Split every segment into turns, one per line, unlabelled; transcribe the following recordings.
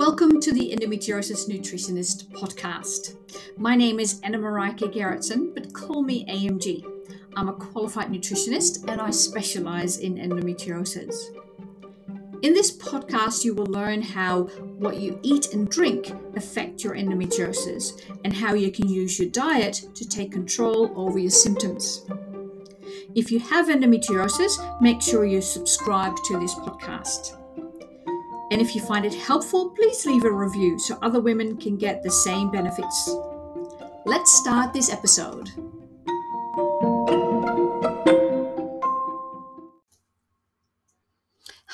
Welcome to the Endometriosis Nutritionist podcast. My name is Anna Marike Gerritsen, but call me AMG. I'm a qualified nutritionist and I specialize in endometriosis. In this podcast, you will learn how what you eat and drink affect your endometriosis and how you can use your diet to take control over your symptoms. If you have endometriosis, make sure you subscribe to this podcast. And if you find it helpful, please leave a review so other women can get the same benefits. Let's start this episode.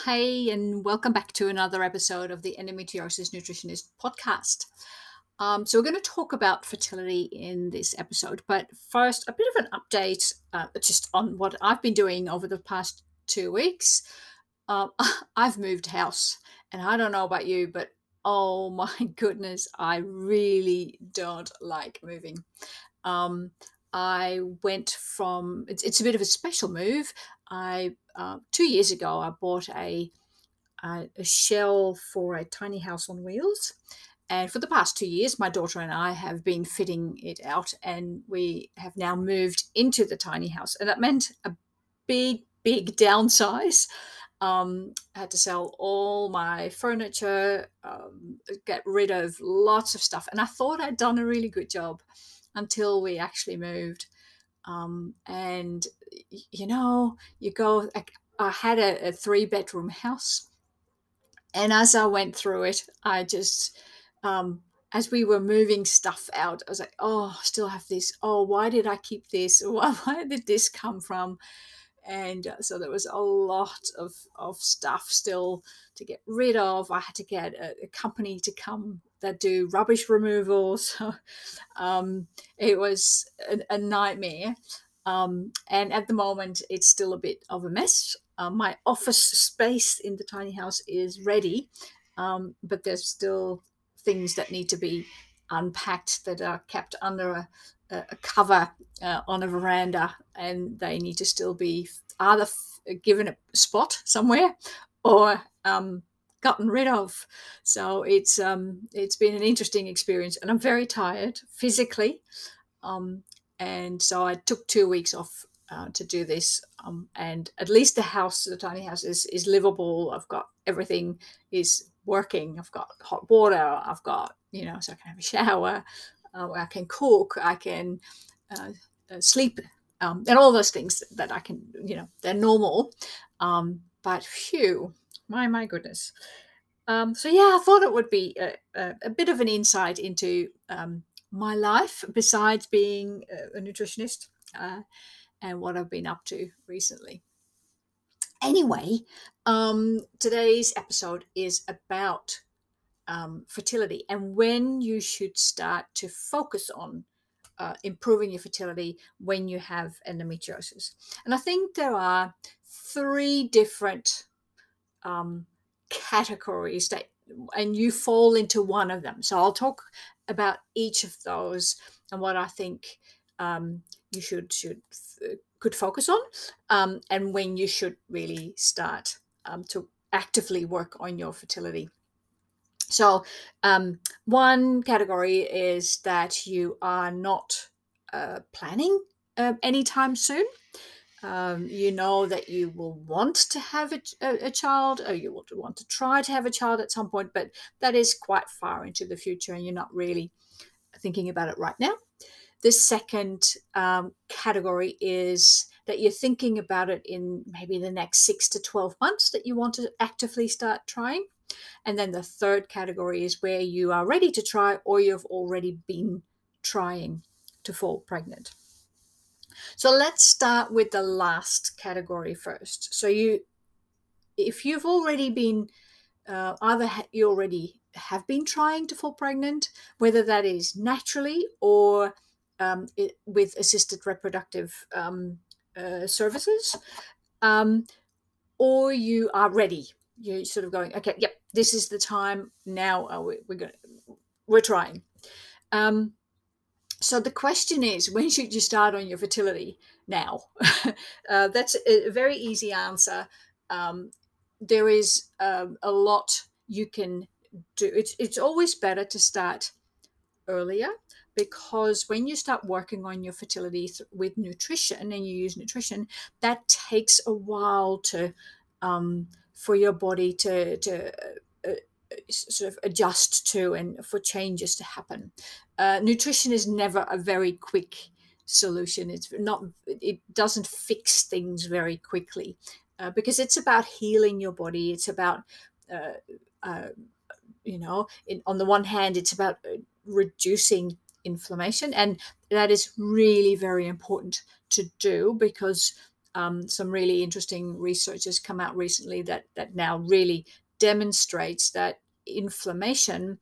Hey, and welcome back to another episode of the Endometriosis Nutritionist podcast. Um, so, we're going to talk about fertility in this episode, but first, a bit of an update uh, just on what I've been doing over the past two weeks. Um, I've moved house. And I don't know about you, but oh my goodness, I really don't like moving. Um, I went from it's, it's a bit of a special move. I uh, two years ago I bought a, a a shell for a tiny house on wheels, and for the past two years, my daughter and I have been fitting it out, and we have now moved into the tiny house, and that meant a big, big downsize um, I had to sell all my furniture, um, get rid of lots of stuff. And I thought I'd done a really good job until we actually moved. Um, and, you know, you go, I, I had a, a three bedroom house. And as I went through it, I just, um, as we were moving stuff out, I was like, oh, I still have this. Oh, why did I keep this? Why, why did this come from? And uh, so there was a lot of, of stuff still to get rid of. I had to get a, a company to come that do rubbish removal so um, it was a, a nightmare. Um, and at the moment it's still a bit of a mess. Uh, my office space in the tiny house is ready um, but there's still things that need to be unpacked that are kept under a, a cover uh, on a veranda and they need to still be either f- given a spot somewhere or um, gotten rid of. So it's um, it's been an interesting experience, and I'm very tired physically, um, and so I took two weeks off uh, to do this. Um, and at least the house, the tiny house, is is livable. I've got everything is working. I've got hot water. I've got you know, so I can have a shower. Uh, I can cook. I can uh, uh, sleep um, and all those things that I can, you know, they're normal. Um, but phew, my my goodness. Um, so yeah, I thought it would be a, a, a bit of an insight into um, my life besides being a, a nutritionist uh, and what I've been up to recently. Anyway, um, today's episode is about um, fertility and when you should start to focus on uh, improving your fertility when you have endometriosis. And I think there are three different um, categories that, and you fall into one of them. So I'll talk about each of those and what I think um, you should should could focus on, um, and when you should really start um, to actively work on your fertility. So, um, one category is that you are not uh, planning uh, anytime soon. Um, you know that you will want to have a, a, a, child, or you will want to try to have a child at some point, but that is quite far into the future, and you're not really thinking about it right now. The second um, category is that you're thinking about it in maybe the next six to 12 months that you want to actively start trying. And then the third category is where you are ready to try or you've already been trying to fall pregnant. So let's start with the last category first. So you if you've already been uh, either you already have been trying to fall pregnant, whether that is naturally or um, it, with assisted reproductive um, uh, services, um, or you are ready you're sort of going, okay, yep, this is the time now. Uh, we, we're going, we're trying. Um, so the question is, when should you start on your fertility? Now, uh, that's a very easy answer. Um, there is uh, a lot you can do it's it's always better to start earlier because when you start working on your fertility th- with nutrition and you use nutrition that takes a while to um, for your body to to uh, uh sort of adjust to and for changes to happen. Uh, nutrition is never a very quick solution. It's not it doesn't fix things very quickly uh, because it's about healing your body. It's about uh, uh, you know in, on the one hand it's about reducing inflammation and that is really very important to do because um, some really interesting research has come out recently that that now really demonstrates that inflammation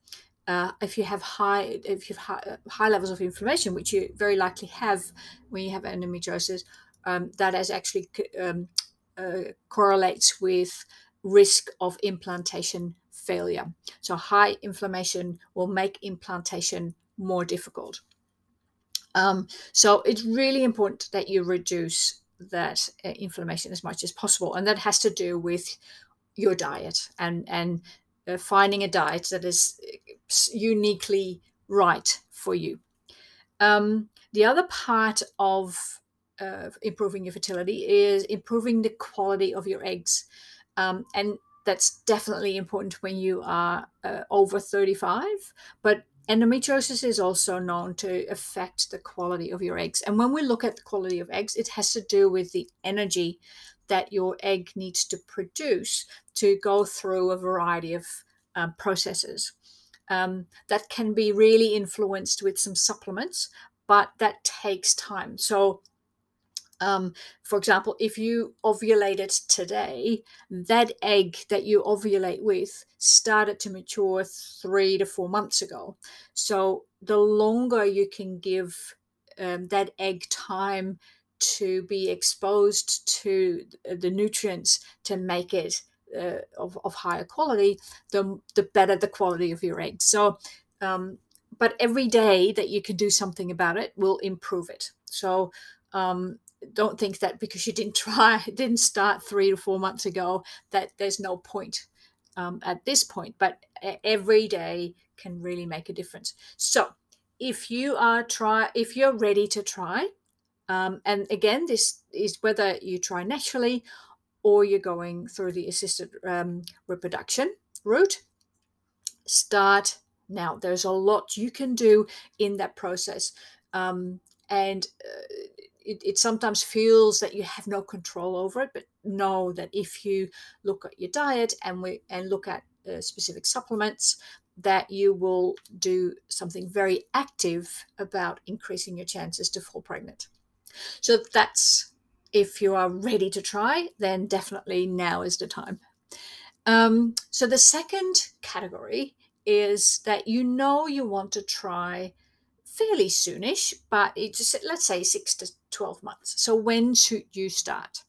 uh, if you have high if you have high, high, levels of inflammation which you very likely have when you have endometriosis um, that has actually um, uh, correlates with risk of implantation failure. So, high inflammation will make implantation more difficult. Um, so, it's really important that you reduce that uh, inflammation as much as possible, and that has to do with your diet and and uh, finding a diet that is uh, uniquely right for you. Um, the other part of uh, improving your fertility is improving the quality of your eggs. Um, and that's definitely important when you are uh, over 35. But endometriosis is also known to affect the quality of your eggs. And when we look at the quality of eggs, it has to do with the energy that your egg needs to produce to go through a variety of um, processes. Um, that can be really influenced with some supplements, but that takes time. So um, for example, if you ovulated today, that egg that you ovulate with started to mature three to four months ago. So the longer you can give um, that egg time to be exposed to the nutrients to make it uh, of, of higher quality, the, the better the quality of your eggs. So, um, but every day that you can do something about it will improve it. So, um, don't think that because you didn't try, didn't start three to four months ago, that there's no point um, at this point. But every day can really make a difference. So if you are try, if you're ready to try, um, and again, this is whether you try naturally or you're going through the assisted um, reproduction route. Start now. There's a lot you can do in that process. Um, and uh, it, it sometimes feels that you have no control over it, but know that if you look at your diet and we and look at uh, specific supplements, that you will do something very active about increasing your chances to fall pregnant. So that's if you are ready to try, then definitely now is the time. Um, so the second category is that you know you want to try fairly soonish, but it's let's say six to 12 months. So when should you start?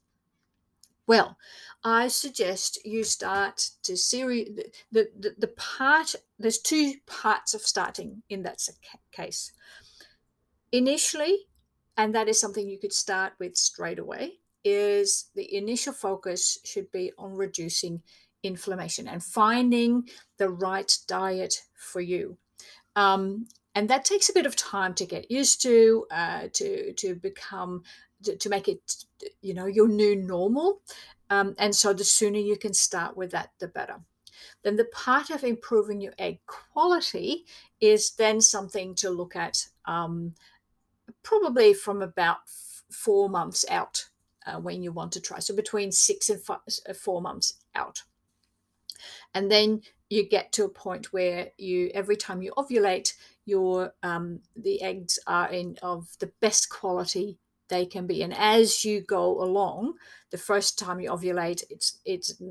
Well, I suggest you start to series the, the, the part there's two parts of starting in that case. Initially, and that is something you could start with straight away, is the initial focus should be on reducing inflammation and finding the right diet for you. Um, and that takes a bit of time to get used to uh, to to become to, to, make it you know your new normal. Um, and so the sooner you can start with that the better. Then the part of improving your egg quality is then something to look at um, probably from about f- four months out uh, when you want to try. So between six and uh, four months out. And then you get to a point where you every time you ovulate your um, the eggs are in of the best quality they can be. And as you go along the first time you ovulate it's it's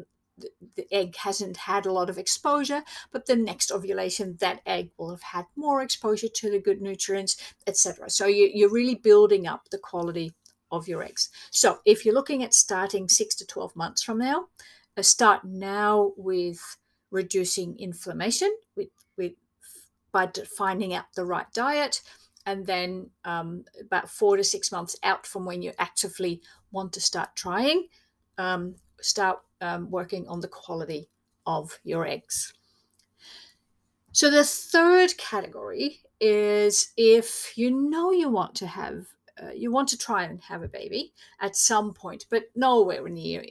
the egg hasn't had a lot of exposure but the next ovulation that egg will have had more exposure to the good nutrients etc so you, you're really building up the quality of your eggs. So if you're looking at starting 6 to 12 months from now uh, start now with reducing inflammation with, with by finding out the right diet and then um, about four to six months out from when you actively want to start trying um, start um, working on the quality of your eggs So the third category is if you know you want to have uh, you want to try and have a baby at some point, but nowhere near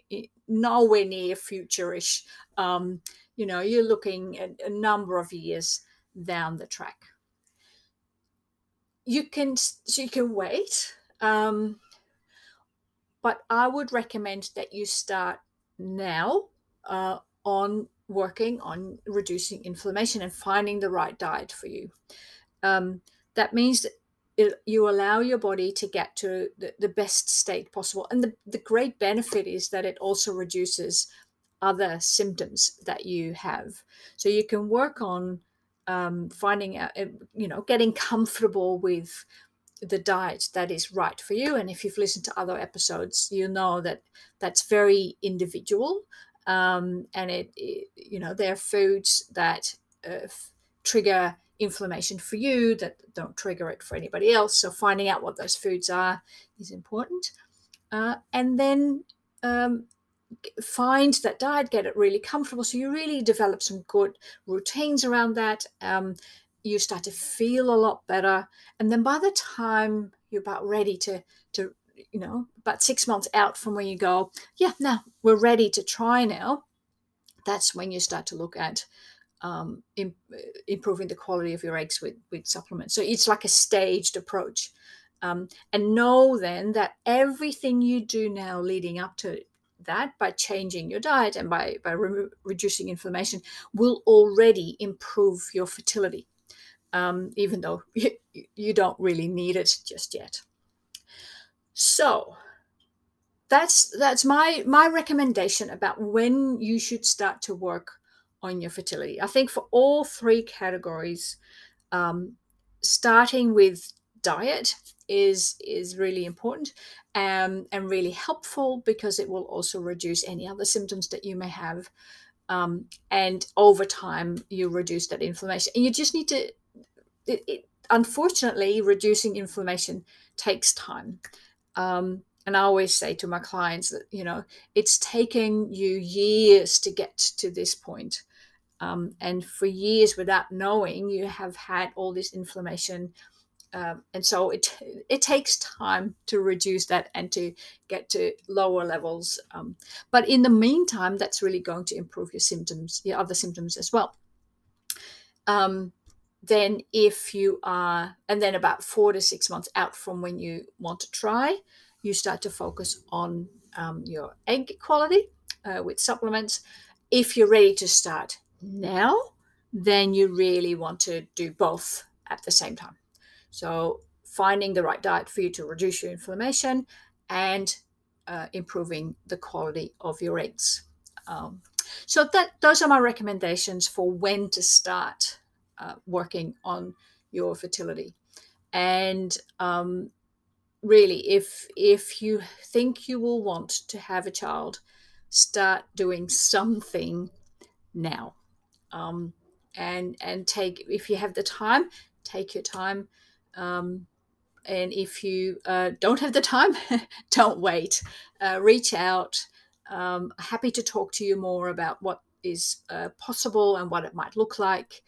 nowhere near futurish. Um, you know, you're looking at a number of years down the track. You can so you can wait, um, but I would recommend that you start now uh, on working on reducing inflammation and finding the right diet for you. Um, that means that it, you allow your body to get to the, the best state possible. And the, the great benefit is that it also reduces other symptoms that you have. So you can work on um, finding out, uh, you know, getting comfortable with the diet that is right for you. And if you've listened to other episodes, you know that that's very individual. Um, and it, it, you know, there are foods that uh, trigger inflammation for you that don't trigger it for anybody else. So finding out what those foods are is important. Uh, and then um, find that diet, get it really comfortable. So you really develop some good routines around that. Um, you start to feel a lot better. And then by the time you're about ready to, to you know, about six months out from where you go, yeah, now we're ready to try now. That's when you start to look at um, in, improving the quality of your eggs with, with supplements. So it's like a staged approach. Um, and know then that everything you do now leading up to that by changing your diet and by, by re- reducing inflammation will already improve your fertility, um, even though you, you don't really need it just yet. So that's that's my my recommendation about when you should start to work on your fertility. I think for all three categories, um, starting with diet is is really important um, and really helpful because it will also reduce any other symptoms that you may have. Um, and over time, you reduce that inflammation. And you just need to, it, it, unfortunately, reducing inflammation takes time. Um, and I always say to my clients that, you know, it's taking you years to get to this point. Um, and for years without knowing you have had all this inflammation um, and so it it takes time to reduce that and to get to lower levels um, but in the meantime that's really going to improve your symptoms your other symptoms as well um, then if you are and then about four to six months out from when you want to try you start to focus on um, your egg quality uh, with supplements if you're ready to start now, then you really want to do both at the same time. So, finding the right diet for you to reduce your inflammation and uh, improving the quality of your eggs. Um, so that those are my recommendations for when to start uh, working on your fertility. And um, really, if if you think you will want to have a child, start doing something now um, and and take if you have the time, take your time. Um, and if you uh, don't have the time, don't wait. Uh, reach out. Um, happy to talk to you more about what is uh, possible and what it might look like,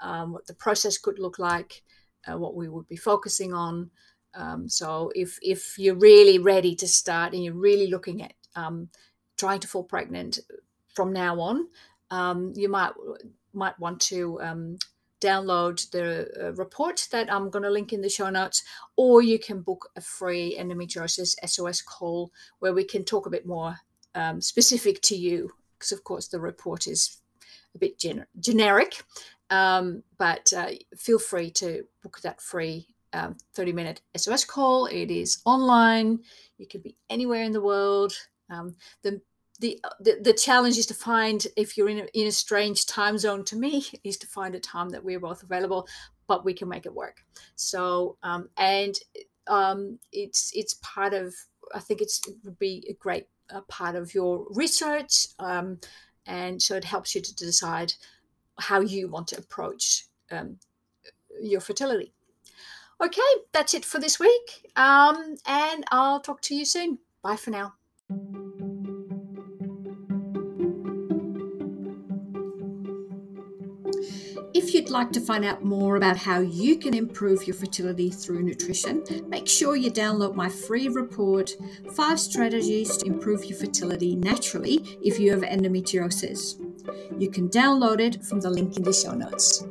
um, what the process could look like, uh, what we would be focusing on. Um, so if if you're really ready to start and you're really looking at um, trying to fall pregnant from now on, um, you might might want to um, download the uh, report that I'm going to link in the show notes, or you can book a free endometriosis SOS call where we can talk a bit more um, specific to you, because of course the report is a bit gener- generic. Um, but uh, feel free to book that free um, 30 minute SOS call. It is online. You can be anywhere in the world. Um, the the, the, challenge is to find if you're in a, in a strange time zone to me is to find a time that we're both available but we can make it work. So um, and um, it's it's part of i think it's it would be a great uh, part of your research um, and so it helps you to decide how you want to approach um, your fertility. Okay that's it for this week. Um, and i'll talk to you soon. Bye for now If you'd like to find out more about how you can improve your fertility through nutrition, make sure you download my free report, Five Strategies to Improve Your Fertility Naturally if you have endometriosis. You can download it from the link in the show notes.